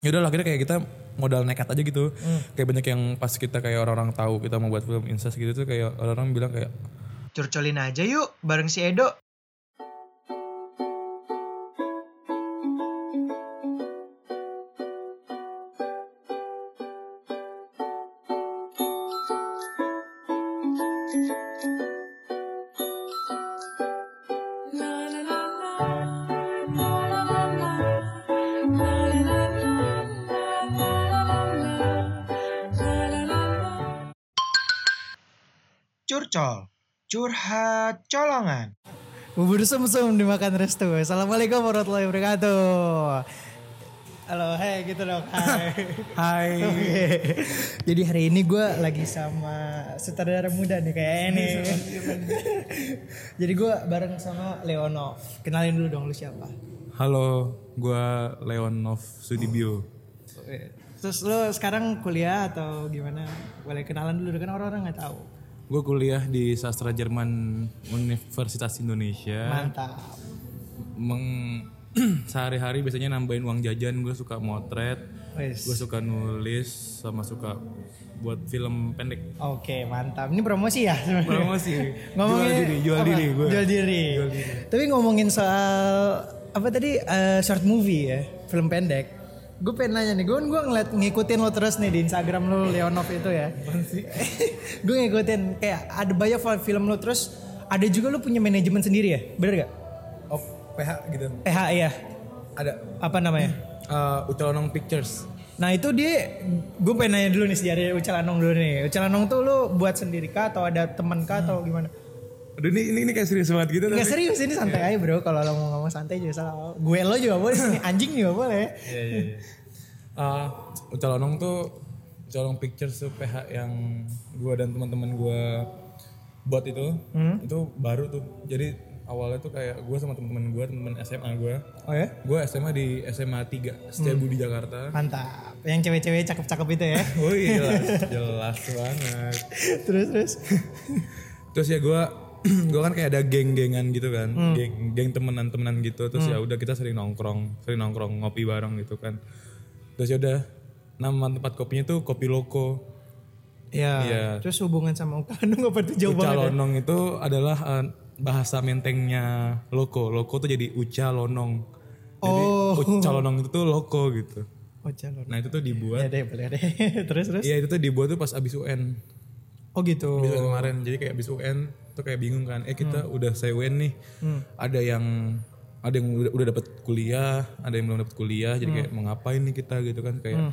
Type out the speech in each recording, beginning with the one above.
ya udah lah, akhirnya kayak kita modal nekat aja gitu kayak banyak yang pas kita kayak orang-orang tahu kita mau buat film incest gitu tuh kayak orang-orang bilang kayak Curcolin aja yuk bareng si Edo. Curcol, curhat colongan. Bubur sum-sum dimakan restu. Assalamualaikum warahmatullahi wabarakatuh. Halo, hai gitu dong. Hai. Hai. Jadi hari ini gue lagi sama sutradara muda nih kayak ini. Jadi gue bareng sama Leonov. Kenalin dulu dong lu siapa. halo gua Leonov Sudibyo Terus lu sekarang kuliah atau gimana? Boleh kenalan dulu kan orang-orang nggak tahu. Gue kuliah di sastra Jerman Universitas Indonesia Mantap. meng sehari-hari biasanya nambahin uang jajan gue suka motret gue suka nulis sama suka buat film pendek Oke, mantap. Ini promosi ya? sebenarnya? promosi ngomongin jual diri jual apa? diri gue jual diri. Tapi ngomongin soal apa tadi eh, short movie ya, film pendek. Gue pengen nanya nih, gue gue ngeliat ngikutin lo terus nih di Instagram lo Leonov itu ya. gue ngikutin kayak ada banyak film lo terus ada juga lo punya manajemen sendiri ya, bener gak? oh PH gitu PH ya, ada apa namanya? uh, Ucalonong Pictures Nah itu dia, gue pengen nanya dulu nih sejarah Ucalanong dulu nih. Ucalanong tuh lo buat sendiri kah atau ada teman kah atau gimana? Aduh ini, ini, ini kayak serius banget gitu tapi serius ini santai aja bro. Kalau lo mau ngomong santai juga salah. Gue lo juga boleh ini anjing juga boleh. Iya, iya, iya. Uh, Ucalonong tuh Ucalonong Pictures tuh PH yang gue dan teman-teman gue buat itu itu baru tuh. Jadi awalnya tuh kayak gue sama teman-teman gue teman SMA gue oh ya? Gue SMA di SMA 3 Setiabudi Jakarta. Mantap. Yang cewek-cewek cakep-cakep itu ya? Oh iya jelas jelas banget. Terus terus? Terus ya gue gue kan kayak ada geng-gengan gitu kan geng geng temenan-temenan gitu. Terus ya udah kita sering nongkrong sering nongkrong ngopi bareng gitu kan. Terus ya udah nama tempat kopinya tuh kopi loko. Ya Iya. terus hubungan sama Ukanung apa tuh jauh banget ya? Ucalonong itu adalah eh, bahasa mentengnya loko. Loko tuh jadi ucalonong jadi Oh. ucalonong itu tuh loko gitu. Calon nah itu tuh ya dibuat deh boleh deh. Terus terus? Iya itu tuh dibuat tuh pas abis UN oh gitu. Abis UN kemarin. Jadi kayak abis UN tuh kayak bingung kan eh kita udah saya UN nih ada yang ada yang udah, udah dapat kuliah ada yang belum dapat kuliah jadi kayak mau ngapain nih kita? gitu kan kayak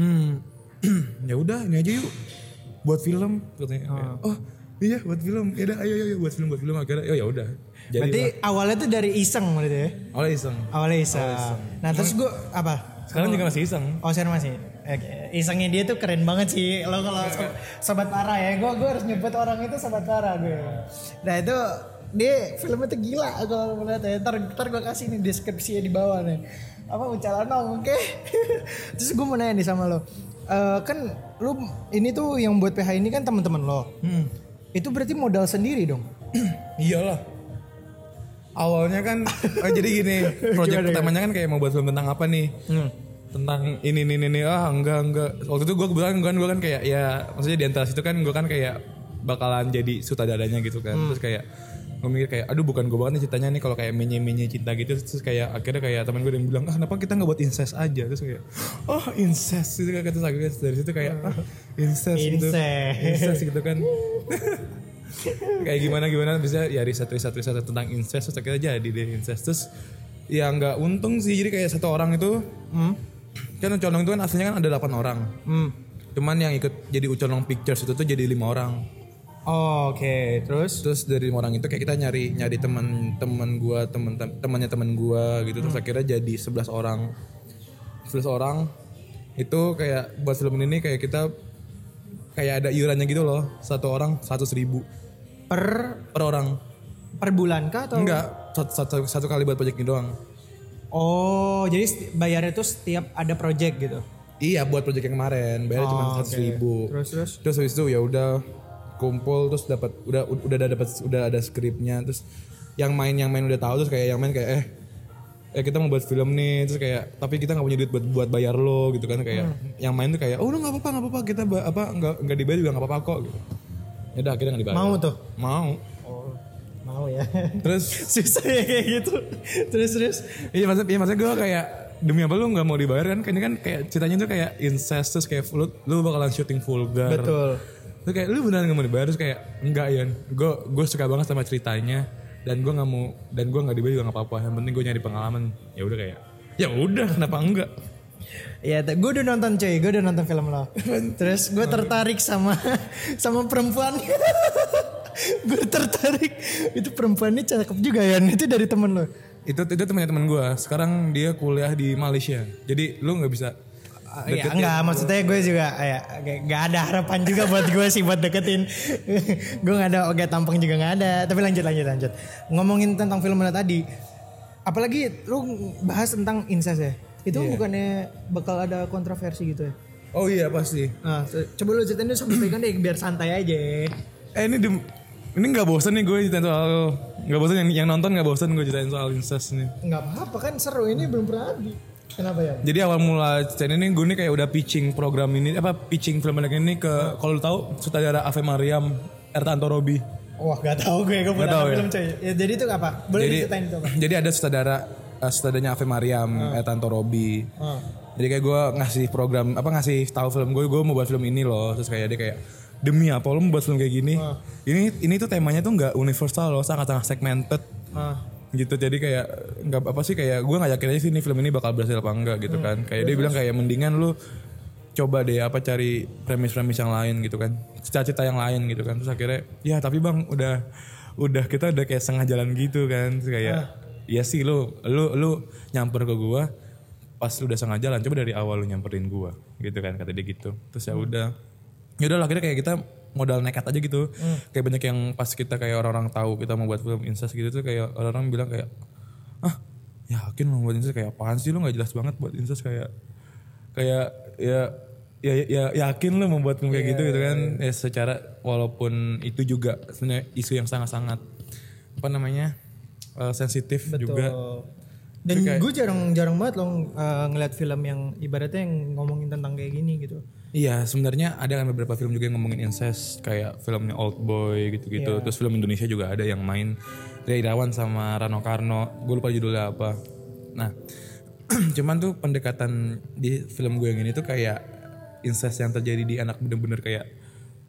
hmm. Ya udah ini aja yuk buat film. Katanya Kayak, oh iya buat film ya udah ayo ayo ayo, buat film buat film. Akhirnya oh ya udah jadi berarti awalnya tuh dari iseng berarti ya? Awalnya iseng. Awalnya iseng. Nah terus gue apa? sekarang juga masih iseng. Oh sekarang masih Oke. Isengnya dia tuh keren banget sih. Lo kalau so- sobat parah ya Gue gue harus nyebut orang itu sobat parah gue Nah itu Dia filmnya tuh gila kalau lo melihat ya. Ntar, ntar gue kasih nih deskripsinya di bawah nih. Apa Ucalanong oke? Terus gue mau nanya nih sama lo. Eh, Kan lu Ini tuh yang buat PH ini kan teman-teman lo. Hmm. Itu berarti modal sendiri dong? Iyalah. Awalnya kan oh, jadi gini, proyek pertamanya kan kayak mau buat film tentang apa nih? Tentang ini ini ini ah enggak enggak. Waktu itu gue kebetulan gue kan gue kan kayak ya maksudnya di antara situ kan gue kan kayak bakalan jadi sutradaranya gitu kan. Terus kayak gue mikir kayak aduh bukan gue banget nih ceritanya nih kalau kayak menye menye cinta gitu. Terus kayak akhirnya kayak teman gue yang bilang ah kenapa kita nggak buat incest aja? Terus kayak oh incest. Gitu kan terus akhirnya dari situ kayak ah incest, gitu. Incest. incest gitu kan. Kayak gimana gimana. Bisa ya riset riset riset tentang incest terus akhirnya jadi deh incest. Terus ya nggak untung sih. Jadi kayak satu orang itu hmm? Kan Ucolong itu kan aslinya kan ada 8 orang. Hmm. cuman yang ikut jadi Ucolong Pictures itu tuh jadi lima orang. Oh, Oke. Terus? Terus dari lima orang itu kayak kita nyari nyari teman teman gua teman tem- temannya teman gua gitu. Terus akhirnya jadi 11 orang. 11 orang itu kayak buat film ini kayak kita kayak ada iurannya gitu loh. Satu orang seratus ribu. Per? Per orang. Per bulan kah atau? Enggak. Satu, satu, satu kali buat project ini doang Oh, jadi bayarnya tuh setiap ada project gitu. iya buat project yang kemarin bayar cuma Oh, seratus oke. ribu Terus terus. terus habis itu ya udah kumpul terus dapat udah udah ada dapat udah ada skripnya terus yang main yang main udah tahu terus kayak yang main kayak eh eh kita mau buat film nih terus kayak tapi kita nggak punya duit buat buat bayar lo gitu kan kayak yang main tuh kayak oh udah nggak apa-apa nggak apa-apa kita apa nggak nggak dibayar juga nggak apa-apa kok gitu. ya udah akhirnya nggak dibayar Mau tuh. mau Oh, mau ya. terus Susah ya kayak gitu. Terus terus. iya maksud iya maksudnya gue kayak demi apa lu nggak mau dibayar kan ini kan kayak ceritanya tuh kayak incest terus kayak lu, lu bakalan syuting vulgar Betul. Terus kayak lu beneran gak mau dibayar terus kayak enggak ya gue gue suka banget sama ceritanya dan gue nggak mau dan gue nggak dibayar juga nggak apa-apa yang penting gue nyari pengalaman ya udah kayak ya udah kenapa enggak Ya, gue udah nonton cuy, gue udah nonton film lo. Terus gue tertarik sama sama perempuan. gue tertarik itu perempuan ini cakep juga ya. Itu dari temen lo. itu itu temannya teman gue sekarang dia kuliah di Malaysia jadi lu nggak bisa Ya enggak, maksudnya gue juga ya nggak ada harapan juga buat gue sih buat deketin. gue nggak ada oke tampang juga nggak ada. Tapi lanjut lanjut lanjut. Ngomongin tentang film lo tadi, apalagi lu bahas tentang incest ya. Itu bukannya bakal ada kontroversi gitu ya? oh iya pasti Nah, coba lu ceritain dulu sampai pegang deh biar santai aja. eh ini di- ini nggak bosan nih gue ceritain soal nggak bosan yang yang nonton nggak bosan gue ceritain soal incest nih Enggak apa-apa kan seru ini belum pernah ada. Kenapa ya? Jadi awal mula cerita ini gue nih kayak udah pitching program ini apa pitching film pendek ini ke kalau lu tahu sutradara Ave Mariam Ertanto Robi. Wah gak tahu gue, gue Nggak pernah tahu ya? film coy. Ya, jadi itu apa? Boleh jadi diceritain itu apa? jadi ada sutradara uh, sutradaranya Ave Mariam Ertanto Robi. Ah. Jadi kayak gue ngasih program apa ngasih tahu film gue gue mau buat film ini loh terus kayak dia kayak demi apa lo mau buat film kayak gini? Ini ini tuh temanya tuh nggak universal loh sangat sangat segmented. Ah. gitu jadi kayak nggak apa sih kayak gue nggak yakin aja sih ini film ini bakal berhasil apa enggak gitu kan. Kayak dia bilang kayak mendingan lu coba deh apa cari premis-premis yang lain gitu kan. Cita-cita yang lain gitu kan. Terus akhirnya ya tapi bang udah udah kita udah kayak setengah jalan gitu kan. Terus kayak ya sih lu lu lu nyamper ke gua pas udah setengah jalan coba dari awal lu nyamperin gua gitu kan kata dia gitu. Terus ya udah ya udah akhirnya kayak kita modal nekat aja gitu. Kayak banyak yang pas kita kayak orang-orang tahu kita mau buat film incest gitu tuh kayak orang-orang bilang kayak ah yakin mau buat incest kayak apaan sih? Lu nggak jelas banget buat incest. Kayak kayak ya ya ya yakin lu membuat film kayak gitu gitu kan. ya secara walaupun itu juga sebenarnya isu yang sangat-sangat apa namanya eh, sensitif juga. Dan gue jarang-jarang banget loh uh, ngeliat film yang ibaratnya yang ngomongin tentang kayak gini gitu. Iya sebenarnya ada kan beberapa film juga yang ngomongin incest kayak filmnya Old Boy gitu-gitu. Terus film Indonesia juga ada yang main Ria Irawan sama Rano Karno. Gue lupa judulnya apa. Nah cuman tuh pendekatan di film gue yang ini tuh kayak incest yang terjadi di anak bener-bener kayak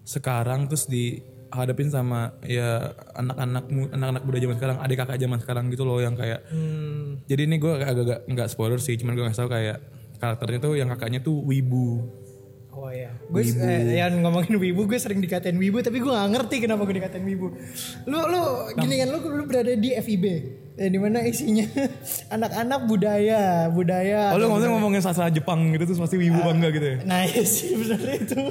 sekarang terus dihadapin sama ya anak-anak anak-anak muda zaman sekarang adik kakak zaman sekarang gitu loh yang kayak jadi ini gue agak-agak nggak spoiler sih cuman gue nggak tahu kayak karakternya tuh yang kakaknya tuh wibu Oh iya. Gue eh, yang ngomongin wibu gue sering dikatain wibu tapi gue gak ngerti kenapa gue dikatain wibu. Lu lu gini kan lu lu berada di FIB. Ya, di mana isinya anak-anak budaya, budaya. Oh lu ngomongin ngomongin sastra Jepang gitu terus pasti wibu apa enggak gitu ya? Nah, iya sih benar itu.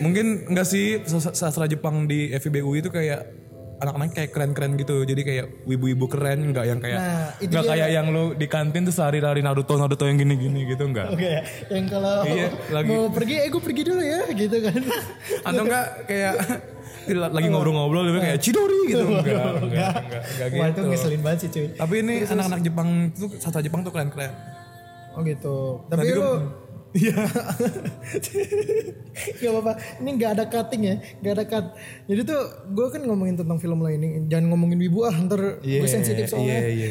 Mungkin enggak sih sas- sastra Jepang di FIBU itu kayak anak-anak kayak keren-keren gitu. Jadi kayak wibu-wibu keren enggak yang kayak Nah, dia. kayak yang lu di kantin terus lari-lari Naruto Naruto yang gini-gini gitu enggak. Oke, yang kalau Iya, lagi- mau pergi, eh gue pergi dulu ya, gitu kan. Atau enggak kayak lagi ngobrol-ngobrol gitu kayak Chidori gitu enggak enggak enggak, enggak Wah itu gitu. ngeselin banget sih cuy. Tapi ini anak-anak Jepang tuh sastra Jepang tuh keren-keren. Oh gitu. Tapi lu Iya. gak apa-apa. Ini gak ada cutting ya, gak ada cut. Jadi tuh gue kan ngomongin tentang film lo ini, jangan ngomongin wibu ah, ntar gue sensitif soalnya. Iya, iya.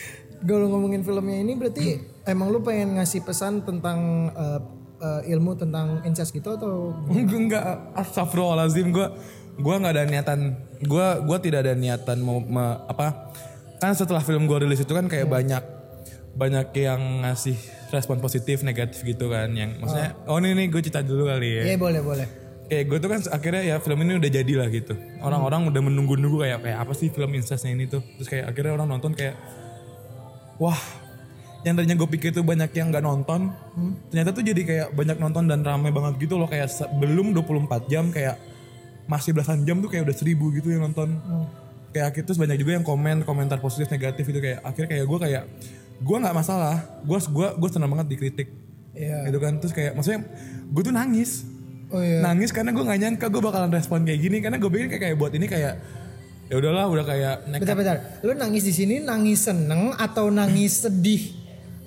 Kalau ngomongin filmnya ini berarti emang lu pengen ngasih pesan tentang eh, eh, ilmu tentang incest gitu atau Enggak, enggak. Astagfirullahaladzim. Gue gue nggak ada niatan. Gue gua tidak ada niatan mau me- apa. Kan setelah film gue rilis itu kan kayak banyak banyak yang ngasih respon positif negatif gitu kan yang maksudnya oh, ini nih gue cerita dulu kali ya. Iya boleh boleh. kayak gue tuh kan akhirnya ya film ini udah jadi lah gitu. Orang-orang udah menunggu-nunggu kayak kayak apa sih film incestnya ini tuh? Terus kayak akhirnya orang nonton kayak wah yang tadinya gue pikir tuh banyak yang nggak nonton ternyata tuh jadi kayak banyak nonton dan ramai banget gitu loh. Kayak sebelum 24 jam kayak masih belasan jam tuh kayak udah seribu gitu yang nonton. Kayak akhirnya terus banyak juga yang komen komentar positif negatif itu kayak akhirnya kayak gue kayak gue nggak masalah gue gua gue senang banget dikritik Iya. gitu kan terus kayak maksudnya gue tuh nangis Oh iya. nangis karena gue gak nyangka gue bakalan respon kayak gini karena gue pikir kayak, kayak buat ini kayak ya udahlah udah kayak nekat Bentar bentar. Lu nangis di sini nangis seneng atau nangis sedih?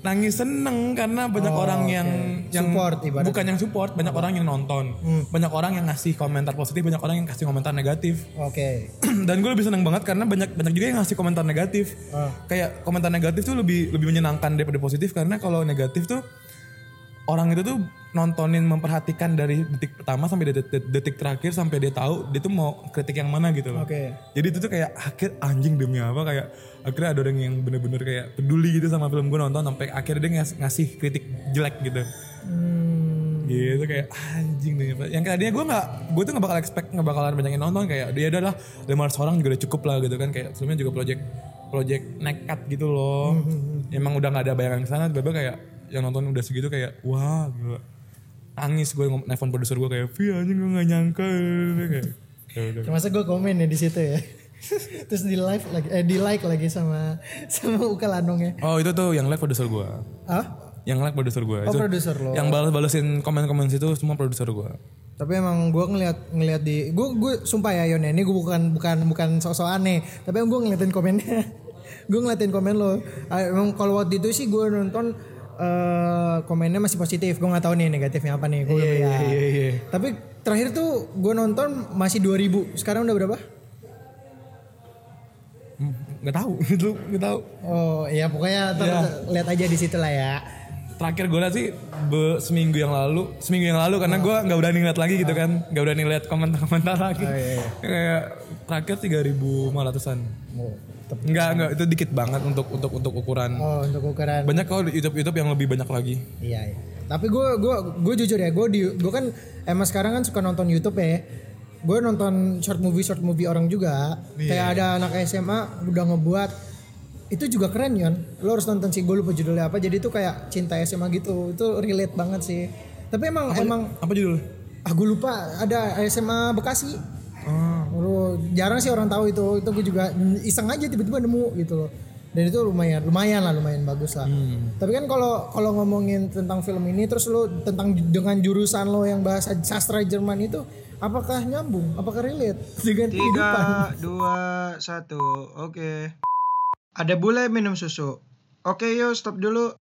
nangis seneng karena banyak orang yang yang Support ibaratnya. Hmm. bukan yang support banyak orang yang nonton banyak orang yang ngasih komentar positif banyak orang yang kasih komentar negatif Oke. dan gue lebih seneng banget karena banyak banyak juga yang ngasih komentar negatif Ah. kayak komentar negatif tuh lebih lebih menyenangkan daripada positif karena kalau negatif tuh orang itu tuh nontonin memperhatikan dari detik pertama sampai detik, detik, detik terakhir sampai dia tahu dia tuh mau kritik yang mana gitu loh Oke. jadi itu tuh kayak akhir anjing demi apa kayak akhirnya ada orang yang bener-bener kayak peduli gitu sama film gue nonton sampai akhirnya dia ngas- ngasih kritik jelek gitu Hmm. gitu kayak anjing apa yang tadinya gue nggak gue tuh nggak bakal expect nggak bakalan banyak yang nonton. Kayak dia adalah 500 orang juga udah cukup lah gitu kan. Kayak filmnya juga project project nekat gitu loh. Emang udah nggak ada bayangan ke sana tiba-tiba kayak yang nonton udah segitu kayak wah gila. Nangis gue nelfon produser gue kayak Vi anjing gue gak nyangka. Kayak ya udah. Masa gue komen ya di situ ya. Terus di live lagi eh di like lagi sama sama Uka Lanong ya. Oh itu tuh yang live produser gue Ah? Yang like produser gue Oh, produser lo. Yang balas-balesin komen-komen situ semua produser gue Tapi emang gue ngeliat ngeliat di gue gue sumpah ya Yon ya, ini gue bukan bukan bukan sosok aneh tapi gue ngeliatin komennya. Gue ngeliatin komen lo. Ah, emang kalau waktu itu sih gue nonton eh komennya masih positif. Gue nggak tahu nih negatifnya apa nih. Gue belum lihat. iya. tapi terakhir tuh gue nonton masih 2000 sekarang udah berapa? Gak tahu. Gitu Gak tahu. Oh iya pokoknya Iya. lihat aja di situ lah ya Terakhir gue liat sih be- seminggu yang lalu Seminggu yang lalu karena gue gak berani ngeliat lagi gitu kan. Gak berani liat komentar-komentar lagi. Kayak terakhir 3500an oh, tep- Enggak, enggak itu dikit banget untuk untuk untuk ukuran. Oh untuk ukuran. Banyak kok di YouTube YouTube yang lebih banyak lagi. Iya, iya. Tapi gue gue gue jujur ya, gue di gue kan emang sekarang kan suka nonton YouTube ya. Gue nonton short movie short movie orang juga. Kayak ada anak SMA udah ngebuat itu juga keren Yon. Lo harus nonton sih gue lupa judulnya apa. Jadi itu kayak cinta SMA gitu. Itu relate banget sih. Tapi emang emang Apa judulnya? ah gue lupa ada SMA Bekasi. Lu jarang sih orang tahu itu. Itu gue juga iseng aja tiba-tiba nemu gitu loh. Dan itu lumayan, lumayan lah, lumayan bagus lah. Tapi kan kalau kalau ngomongin tentang film ini terus lu tentang dengan jurusan lo yang bahasa sastra Jerman itu apakah nyambung? Apakah relate dengan kehidupan? Tiga, dua, satu. Oke. Ada bule minum susu. Oke yuk stop dulu.